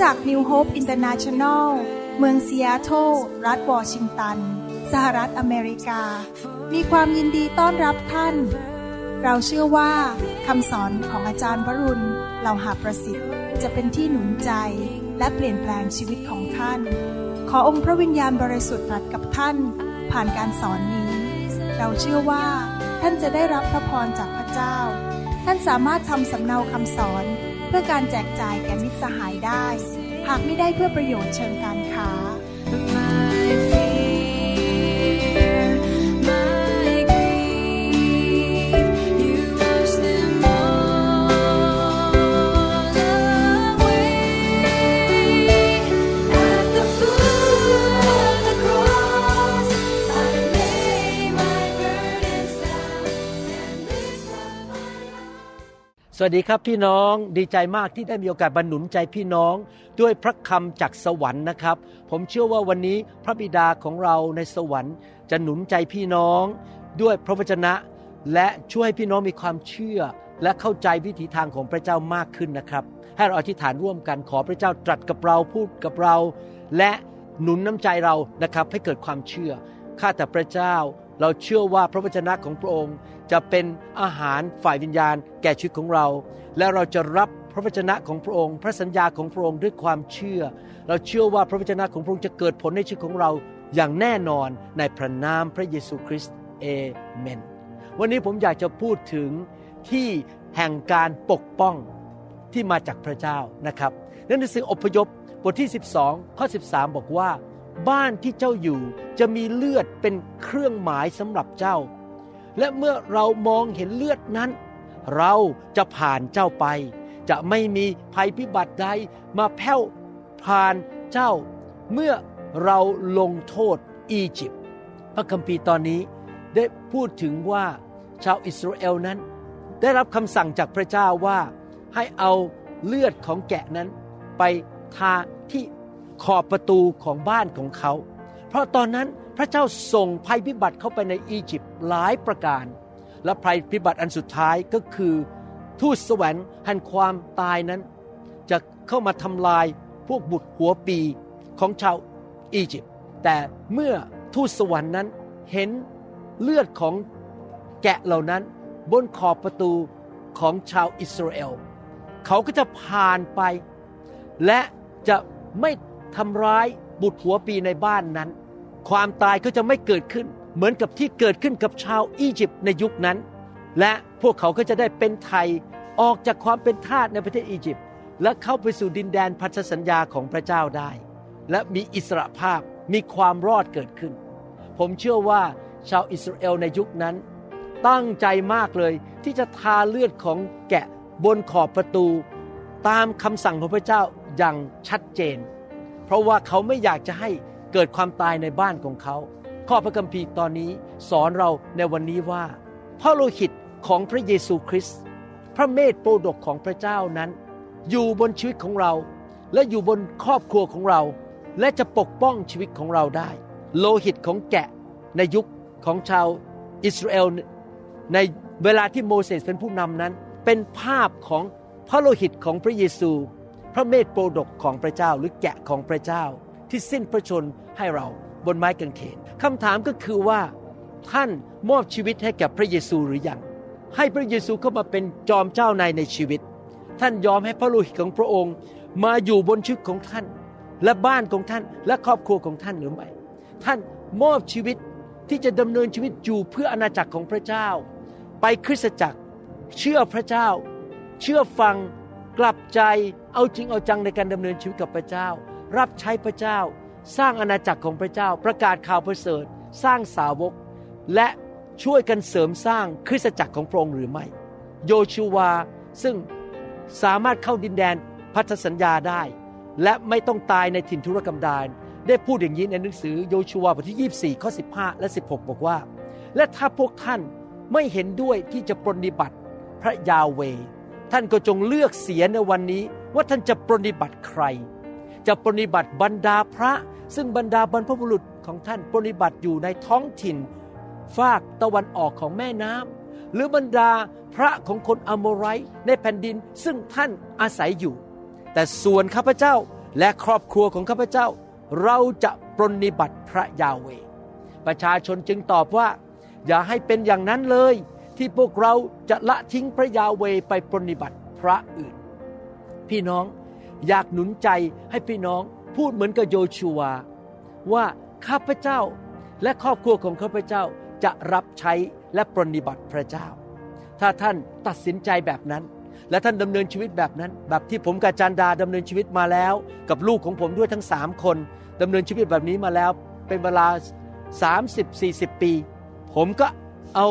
จักร New Hope International เมืองซีแอตเทิลรัฐวอชิงตัน สหรัฐอเมริกา มีความยินดีต้อนรับท่าน เราเชื่อว่าคำสอนของอาจารย์วรุณเหล่าหาประสิทธิ์ จะเป็นที่หนุนใจและเปลี่ยนแปลงชีวิตของท่าน ขอองค์พระวิญญาณบริสุทธิ์ตรัสกับท่าน ผ่านการสอนนี้ เราเชื่อว่า ท่านจะได้รับพระพรจากพระเจ้า ท่านสามารถทำสำเนาคำสอนเพื่อการแจกจ่ายแก่มิตรสหายได้ หากไม่ได้เพื่อประโยชน์เชิงการค้า สวัสดีครับพี่น้องดีใจมากที่ได้มีโอกาสบรรนุนใจพี่น้อง ด้วยพระคำจากสวรรค์นะครับ ผมเชื่อว่าวันนี้พระบิดาของเราในสวรรค์ จะหนุนใจพี่น้อง ด้วยพระวจนะ และช่วยให้พี่น้องมีความเชื่อ และเข้าใจวิถีทางของพระเจ้ามากขึ้นนะครับ ให้เราอธิษฐานร่วมกันขอพระเจ้าตรัสกับเราพูดกับเรา และหนุนน้ำใจเรานะครับให้เกิดความเชื่อข้าแต่พระเจ้า เราเชื่อว่าพระวจนะของพระองค์จะเป็นอาหารฝ่ายวิญญาณแก่ชีวิตของเรา และเราจะรับพระวจนะของพระองค์ พระสัญญาของพระองค์ด้วยความเชื่อ เราเชื่อว่าพระวจนะของพระองค์จะเกิดผลในชีวิตของเราอย่างแน่นอนในพระนามพระเยซูคริสต์เอเมน วันนี้ผมอยากจะพูดถึงที่แห่งการปกป้องที่มาจากพระเจ้านะครับในหนังสืออพยพบทที่ 12 ข้อ 13 บอกว่า บ้านที่เจ้าอยู่จะมีเลือดเป็นเครื่องหมายสำหรับเจ้า และเมื่อเรามองเห็นเลือดนั้น เราจะผ่านเจ้าไป จะไม่มีภัยพิบัติใดมาแผ่วผ่านเจ้า เมื่อเราลงโทษอียิปต์พระคัมภีร์ตอนนี้ได้พูดถึงว่าชาวอิสราเอลนั้น ได้รับคำสั่งจากพระเจ้าว่าให้เอาเลือดของแกะนั้นไปทาที่ ขอบประตูของบ้านของเขา เพราะตอนนั้นพระเจ้าส่งภัยพิบัติเข้าไปในอียิปต์หลายประการ และภัยพิบัติอันสุดท้ายก็คือ ทูตสวรรค์แห่งความตายนั้น จะเข้ามาทำลายพวกบุตรหัวปีของชาวอียิปต์แต่เมื่อทูตสวรรค์นั้นเห็นเลือดของแกะเหล่านั้นบนขอบประตูของชาวอิสราเอล เขาก็จะผ่านไป และจะไม่ ทำร้ายบุตรหัวปีในบ้านนั้น ความตายก็จะไม่เกิดขึ้น เหมือนกับที่เกิดขึ้นกับชาวอียิปต์ในยุคนั้น และพวกเขาก็จะได้เป็นไทยออกจากความเป็นทาสในประเทศอียิปต์และเข้าไปสู่ดินแดนพันธสัญญาของพระเจ้าได้ และมีอิสระภาพมีความรอดเกิดขึ้น ผมเชื่อว่าชาวอิสราเอลในยุคนั้น ตั้งใจมากเลยที่จะทาเลือดของแกะบนขอบประตู ตามคำสั่งของพระเจ้าอย่างชัดเจน เพราะว่าเขาไม่อยากจะให้เกิดความตายในบ้านของเขา ข้อพระคัมภีร์ตอนนี้สอนเราในวันนี้ว่าพระโลหิตของพระเยซูคริสต์พระเมธโปรดกของพระเจ้านั้น อยู่บนชีวิตของเรา และอยู่บนครอบครัวของเรา และจะปกป้องชีวิตของเราได้ โลหิตของแกะในยุคของชาวอิสราเอลในเวลาที่โมเสสเป็นผู้นำนั้น เป็นภาพของพระโลหิตของพระเยซู ระเมธโปรดกของพระเจ้าหรือแกะของพระเจ้า ที่สิ้นพระชนให้เราบนไม้กางเขนคำถามก็คือว่าท่านมอบชีวิตให้แก่พระเยซูหรือยัง ให้พระเยซูเข้ามาเป็นจอมเจ้านายในชีวิต ท่านยอมให้พระโลหิตของพระองค์ มาอยู่บนชีวิตของท่าน และบ้านของท่านและครอบครัวของท่านหรือไม่ ท่านมอบชีวิตที่จะดำเนินชีวิตอยู่เพื่ออาณาจักรของพระเจ้า ไปคริสตจักร เชื่อพระเจ้า เชื่อฟัง กลับใจเอาจริงเอาจังในการดำเนินชีวิตกับพระเจ้า รับใช้พระเจ้า สร้างอาณาจักรของพระเจ้า ประกาศข่าวประเสริฐ สร้างสาวก และช่วยกันเสริมสร้างคริสตจักรของพระองค์หรือไม่ โยชูวาซึ่งสามารถเข้าดินแดนพันธสัญญาได้ และไม่ต้องตายในถิ่นทุรกันดารได้พูดอย่างนี้ในหนังสือโยชูวาบทที่ 24 ข้อ 15 และ 16 บอกว่า และถ้าพวกท่านไม่เห็นด้วยที่จะปรนิบัติพระยาเว ท่านก็จงเลือกเสียในวันนี้ ว่าท่านจะปรนิบัติใคร จะปรนิบัติบรรดาพระ ซึ่งบรรดาบรรพบุรุษของท่านปรนิบัติอยู่ในท้องถิ่น ฝากตะวันออกของแม่น้ำหรือบรรดาพระของคนอโมไรในแผ่นดินซึ่งท่านอาศัยอยู่ แต่ส่วนข้าพเจ้าและครอบครัวของข้าพเจ้า เราจะปรนนิบัติพระยาเว ประชาชนจึงตอบว่า อย่าให้เป็นอย่างนั้นเลย ที่พวกเราจะละทิ้งพระยาเวไปปรนนิบัติพระอื่น พี่น้อง อยากหนุนใจให้พี่น้องพูดเหมือนกับโยชูวา ว่าข้าพเจ้าและครอบครัวของข้าพเจ้าจะรับใช้และปรนนิบัติพระเจ้า ถ้าท่านตัดสินใจแบบนั้น และท่านดำเนินชีวิตแบบนั้น แบบที่ผมกับจันดาดำเนินชีวิตมาแล้ว กับลูกของผมด้วยทั้งสามคนดำเนินชีวิตแบบนี้มาแล้วเป็นเวลา 30-40 ปี ผมก็เอา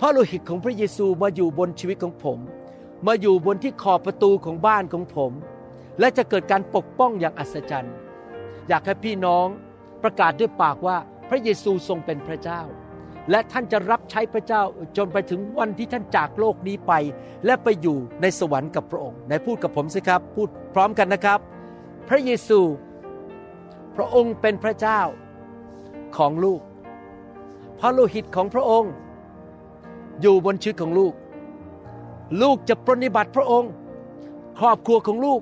พระโลหิตของพระเยซูมาอยู่บนชีวิตของผม มาอยู่บนที่ขอบประตูของบ้านของผม และจะเกิดการปกป้องอย่างอัศจรรย์ อยากให้พี่น้องประกาศด้วยปากว่าพระเยซูทรงเป็นพระเจ้า และท่านจะรับใช้พระเจ้าจนไปถึงวันที่ท่านจากโลกนี้ไป และไปอยู่ในสวรรค์กับพระองค์ไหนพูดกับผมสิครับ พูดพร้อมกันนะครับ พระเยซู พระองค์เป็นพระเจ้าของลูกพระโลหิตของพระองค์ อยู่บนชีวิตของลูก ลูกจะปรนิบัติพระองค์ ครอบครัวของลูก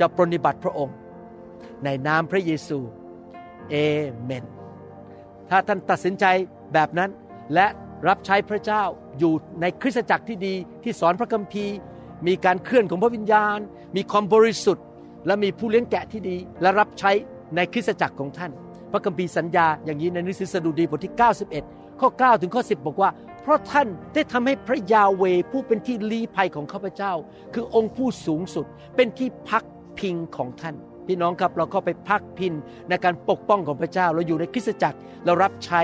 จะปรนิบัติพระองค์ ในนามพระเยซูเอเมน ถ้าท่านตัดสินใจแบบนั้นและรับใช้พระเจ้าอยู่ในคริสตจักรที่ดีที่สอนพระคัมภีร์ มีการเคลื่อนของพระวิญญาณ มีความบริสุทธิ์ และมีผู้เลี้ยงแกะที่ดี และรับใช้ในคริสตจักรของท่าน พระคัมภีร์สัญญาอย่างนี้ในหนังสือสดุดีบทที่ 91 ข้อ 9 ถึงข้อ 10 บอกว่า เพราะท่านได้ทำให้พระยาเวผู้เป็นที่ลี้ภัยของข้าพเจ้า คือองค์ผู้สูงสุดเป็นที่พักพิงของท่าน พี่น้องครับเราก็ไปพักพินในการปกป้องของพระเจ้า เราอยู่ในคริสตจักรเรารับใช้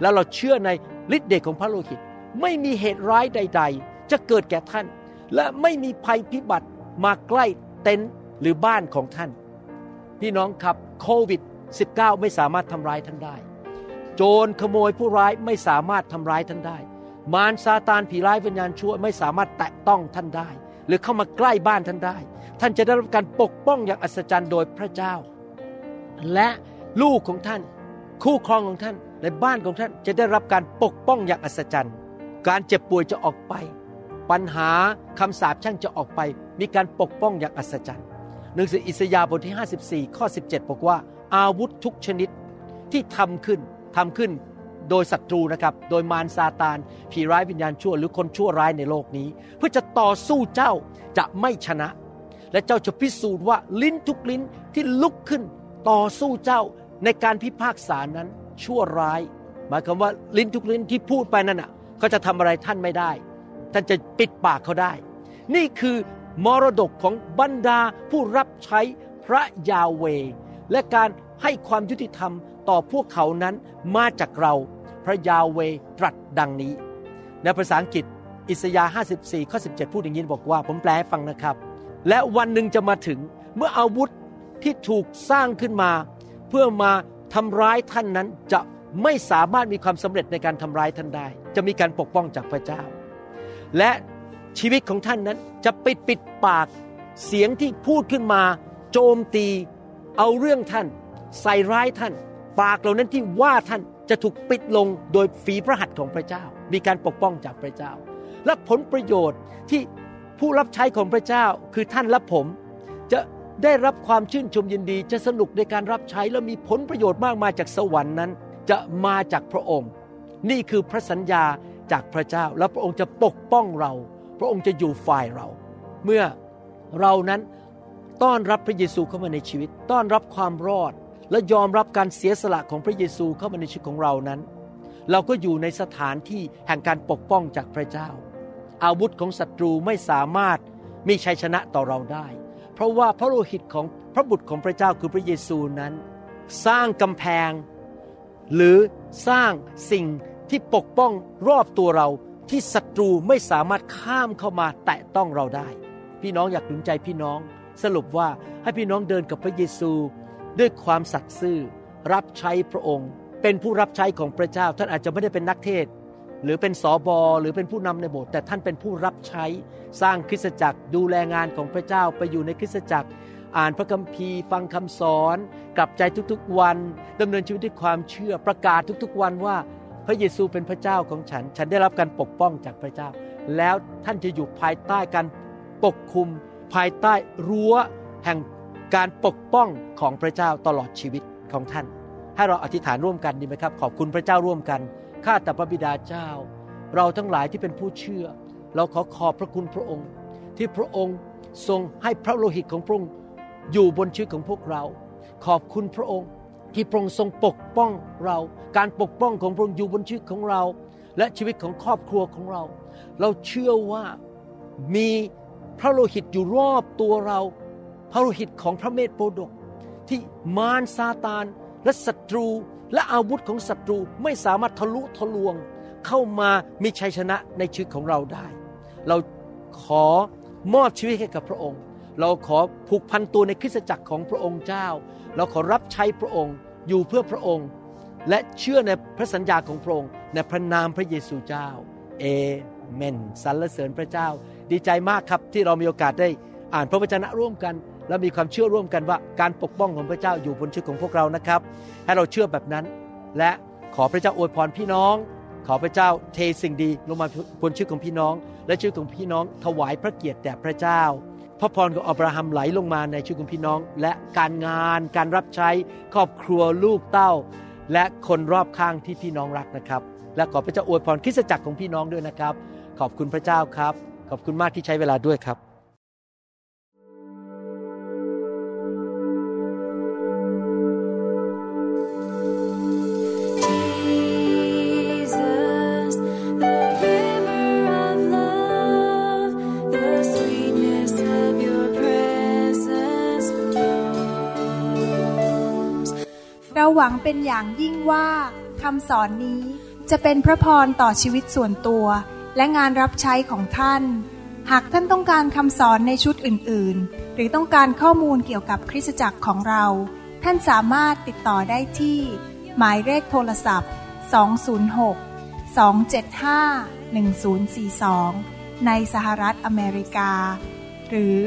แล้วเราเชื่อในฤทธิ์เดชของพระโลหิต ไม่มีเหตุร้ายใด ๆ จะเกิดแก่ท่าน และไม่มีภัยพิบัติมาใกล้เต็นท์หรือบ้านของท่าน พี่น้องครับโควิด -19 ไม่สามารถทำร้ายท่านได้ โจรขโมยผู้ร้ายไม่สามารถทำร้ายท่านได้ มารซาตานผีร้ายวิญญาณชั่วไม่สามารถแตะต้องท่านได้ หรือเข้ามาใกล้บ้านท่านได้ ท่านจะได้รับการปกป้องอย่างอัศจรรย์โดยพระเจ้า และลูกของท่าน คู่ครองของท่านในบ้านของท่านจะได้รับการปกป้องอย่างอัศจรรย์ การเจ็บป่วยจะออกไป ปัญหาคำสาปแช่งจะออกไป มีการปกป้องอย่างอัศจรรย์หนังสืออิสยาห์บทที่ 54 ข้อ 17 บอกว่า อาวุธทุกชนิดที่ทำขึ้นทำขึ้นโดยศัตรูนะครับ โดยมารซาตาน ผีร้ายวิญญาณชั่ว หรือคนชั่วร้ายในโลกนี้ เพื่อจะต่อสู้เจ้าจะไม่ชนะ และเจ้าจะพิสูจน์ว่าลิ้นทุกลิ้นที่ลุกขึ้นต่อสู้เจ้าในการพิพากษานั้นชั่วร้าย หมายความว่าลิ้นทุกลิ้นที่พูดไปนั่นอะเขาจะทำอะไรท่านไม่ได้ ท่านจะปิดปากเขาได้ นี่คือมรดกของบรรดาผู้รับใช้พระยาเว และการให้ความยุติธรรมต่อพวกเขานั้นมาจากเรา พระยาเวตรัสดังนี้ ในภาษาอังกฤษอิสยาห์54 ข้อ 17 พูดอย่างนี้บอกว่าผมแปลให้ฟังนะครับ และวันหนึ่งจะมาถึงเมื่ออาวุธที่ถูกสร้างขึ้นมา เพื่อมาทำร้ายท่านนั้นจะไม่สามารถมีความสำเร็จในการทำร้ายท่านได้ จะมีการปกป้องจากพระเจ้า และชีวิตของท่านนั้นจะปิดปิดปากเสียงที่พูดขึ้นมา โจมตี เอาเรื่องท่าน ใส่ร้ายท่าน ปากเหล่านั้นที่ว่าท่านจะถูกปิดลงโดยฝีพระหัตถ์ของพระเจ้า มีการปกป้องจากพระเจ้า และผลประโยชน์ที่ผู้รับใช้ของพระเจ้าคือท่านและผม จะได้รับความชื่นชมยินดี จะสนุกในการรับใช้และมีผลประโยชน์มากมายจากสวรรค์นั้น จะมาจากพระองค์ นี่คือพระสัญญาจากพระเจ้า และพระองค์จะปกป้องเรา พระองค์จะอยู่ฝ่ายเรา เมื่อเรานั้น ต้อนรับพระเยซูเข้ามาในชีวิต ต้อนรับความรอด และยอมรับการเสียสละของพระเยซูเข้ามาในชีวิตของเรานั้น เราก็อยู่ในสถานที่แห่งการปกป้องจากพระเจ้า อาวุธของศัตรูไม่สามารถมีชัยชนะต่อเราได้ เพราะว่าพระโลหิตของพระบุตรของพระเจ้าคือพระเยซูนั้น สร้างกำแพง หรือสร้างสิ่งที่ปกป้องรอบตัวเราที่ศัตรูไม่สามารถข้ามเข้ามาแตะต้องเราได้ พี่น้องอยากหนุนใจพี่น้อง สรุปว่าให้พี่น้องเดินกับพระเยซู ด้วยความสัตย์ซื่อ รับใช้พระองค์ เป็นผู้รับใช้ของพระเจ้า ท่านอาจจะไม่ได้เป็นนักเทศ หรือเป็นสอบอหรือเป็นผู้นำในโบสถ์แต่ท่านเป็นผู้รับใช้สร้างคริสตจักรดูแลงานของพระเจ้าไปอยู่ในคริสตจักร อ่านพระคัมภีร์ ฟังคำสอน กลับใจทุกๆวันดำเนินชีวิตด้วยความเชื่อประกาศทุกๆวันว่าพระเยซูเป็นพระเจ้าของฉัน ฉันได้รับการปกป้องจากพระเจ้า แล้วท่านจะอยู่ภายใต้การปกคุม ภายใต้รั้วแห่งการปกป้องของพระเจ้าตลอดชีวิตของท่าน ให้เราอธิษฐานร่วมกันดีไหมครับ ขอบคุณพระเจ้าร่วมกัน ข้าแต่พระบิดาเจ้า เราทั้งหลายที่เป็นผู้เชื่อ เราขอขอบพระคุณพระองค์ ที่พระองค์ทรงให้พระโลหิตของพระองค์อยู่บนชีวิตของพวกเรา ขอบคุณพระองค์ที่พระองค์ทรงปกป้องเรา การปกป้องของพระองค์อยู่บนชีวิตของเรา และชีวิตของครอบครัวของเรา เราเชื่อว่ามี พระโลหิตอยู่รอบตัวเรา พระโลหิตของพระเมธโปดก ที่มารซาตานและศัตรูและอาวุธของศัตรูไม่สามารถทะลุทะลวง เข้ามามีชัยชนะในชีวิตของเราได้ เราขอมอบชีวิตให้กับพระองค์ เราขอผูกพันตัวในคริสตจักรของพระองค์เจ้า เราขอรับใช้พระองค์อยู่เพื่อพระองค์ และเชื่อในพระสัญญาของพระองค์ในพระนามพระเยซูเจ้า เอ เมนสรรเสริญพระเจ้า ดีใจมากครับที่เรามีโอกาสได้อ่านพระวจนะร่วมกัน และมีความเชื่อร่วมกันว่าการปกป้องของพระเจ้าอยู่บนชีวิตของพวกเรานะครับ ให้เราเชื่อแบบนั้น และขอพระเจ้าอวยพรพี่น้อง ขอพระเจ้าเทสิ่งดีลงมาบนชีวิตของพี่น้อง และชีวิตของพี่น้องถวายพระเกียรติแด่พระเจ้าพระพรของอับราฮัมไหลลงมาในชีวิตของพี่น้อง และการงานการรับใช้ครอบครัวลูกเต้า และคนรอบข้างที่พี่น้องรักนะครับ และขอพระเจ้าอวยพรคริสตจักรของพี่น้องด้วยนะครับ ขอบคุณพระเจ้าครับ ขอบคุณมากที่ใช้เวลาด้วยครับ Jesus, the river of love, the sweetness of your presence flows. เราหวังเป็นอย่างยิ่งว่าคำสอนนี้จะเป็นพระพรต่อชีวิตส่วนตัว และงานรับใช้ของท่าน หากท่านต้องการคำสอนในชุดอื่น ๆ หรือต้องการข้อมูลเกี่ยวกับคริสตจักรของเรา ท่านสามารถติดต่อได้ที่ หมายเลขโทรศัพท์ 206 275 1042 ในสหรัฐอเมริกา หรือ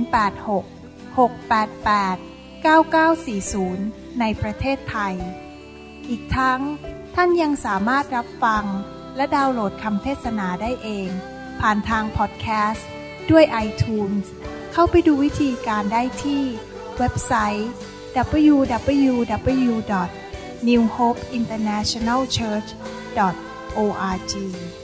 086 688 9940 ในประเทศไทย อีกทั้งท่านยังสามารถรับฟัง และดาวน์โหลดคำเทศนาได้เอง ผ่านทางพอดแคสต์ด้วย iTunes เข้าไปดูวิธีการได้ที่เว็บไซต์ www.newhopeinternationalchurch.org